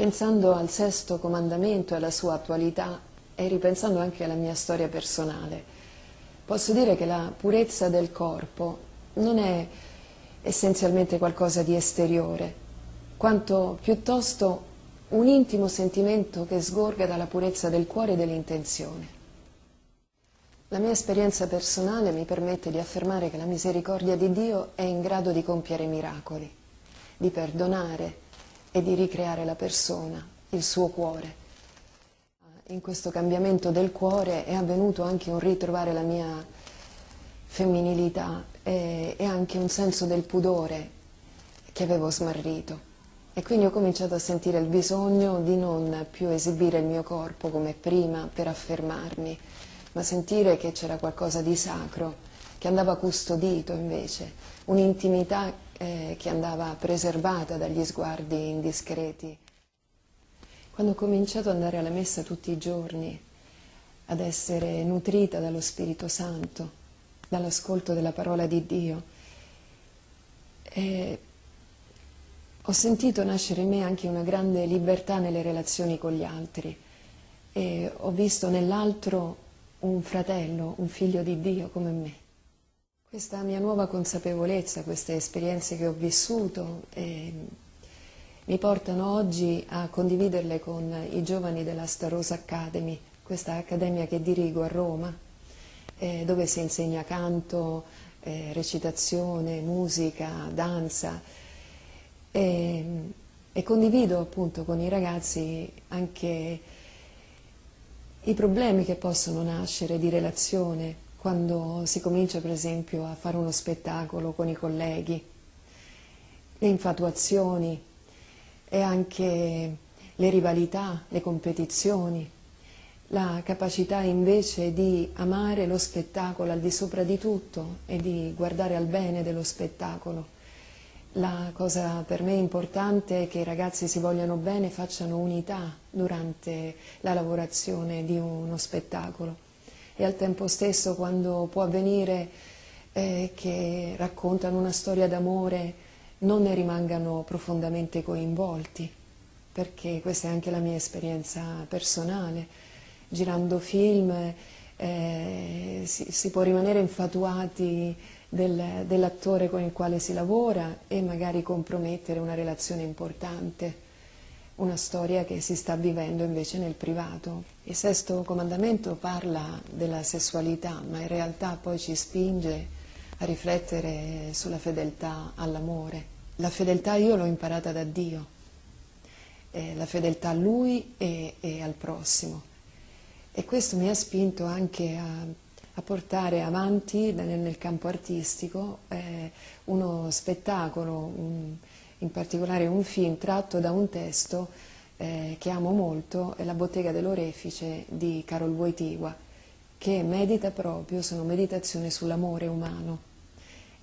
Pensando al sesto comandamento e alla sua attualità e ripensando anche alla mia storia personale, posso dire che la purezza del corpo non è essenzialmente qualcosa di esteriore, quanto piuttosto un intimo sentimento che sgorga dalla purezza del cuore e dell'intenzione. La mia esperienza personale mi permette di affermare che la misericordia di Dio è in grado di compiere miracoli, di perdonare e di ricreare la persona, il suo cuore. In questo cambiamento del cuore è avvenuto anche un ritrovare la mia femminilità e, e anche un senso del pudore che avevo smarrito. E quindi ho cominciato a sentire il bisogno di non più esibire il mio corpo come prima per affermarmi, ma sentire che c'era qualcosa di sacro che andava custodito invece, un'intimità eh, che andava preservata dagli sguardi indiscreti. Quando ho cominciato ad andare alla messa tutti i giorni, ad essere nutrita dallo Spirito Santo, dall'ascolto della parola di Dio, eh, ho sentito nascere in me anche una grande libertà nelle relazioni con gli altri e ho visto nell'altro un fratello, un figlio di Dio come me. Questa mia nuova consapevolezza, queste esperienze che ho vissuto eh, mi portano oggi a condividerle con i giovani della Starosa Academy, questa accademia che dirigo a Roma, eh, dove si insegna canto, eh, recitazione, musica, danza. E, e condivido appunto con i ragazzi anche i problemi che possono nascere di relazione quando si comincia per esempio a fare uno spettacolo con i colleghi, le infatuazioni e anche le rivalità, le competizioni, la capacità invece di amare lo spettacolo al di sopra di tutto e di guardare al bene dello spettacolo. La cosa per me importante è che i ragazzi si vogliano bene e facciano unità durante la lavorazione di uno spettacolo e al tempo stesso quando può avvenire eh, che raccontano una storia d'amore non ne rimangano profondamente coinvolti perché questa è anche la mia esperienza personale. Girando film eh, si, si può rimanere infatuati del, dell'attore con il quale si lavora e magari compromettere una relazione importante, una storia che si sta vivendo invece nel privato. Il sesto comandamento parla della sessualità, ma in realtà poi ci spinge a riflettere sulla fedeltà all'amore. La fedeltà io l'ho imparata da Dio, eh, la fedeltà a Lui e, e al prossimo. E questo mi ha spinto anche a a portare avanti nel campo artistico eh, uno spettacolo, un, in particolare un film tratto da un testo eh, che amo molto, è La bottega dell'orefice di Carol Wojtyła, che medita proprio, sono meditazioni sull'amore umano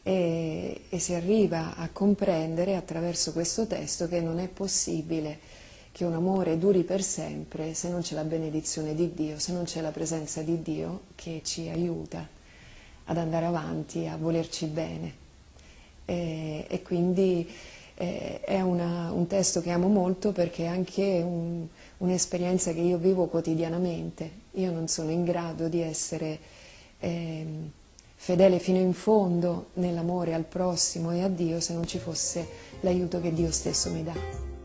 e, e si arriva a comprendere attraverso questo testo che non è possibile che un amore duri per sempre se non c'è la benedizione di Dio, se non c'è la presenza di Dio che ci aiuta ad andare avanti, a volerci bene. E, e quindi eh, è una, un testo che amo molto perché è anche un'esperienza un che io vivo quotidianamente. Io non sono in grado di essere eh, fedele fino in fondo nell'amore al prossimo e a Dio se non ci fosse l'aiuto che Dio stesso mi dà.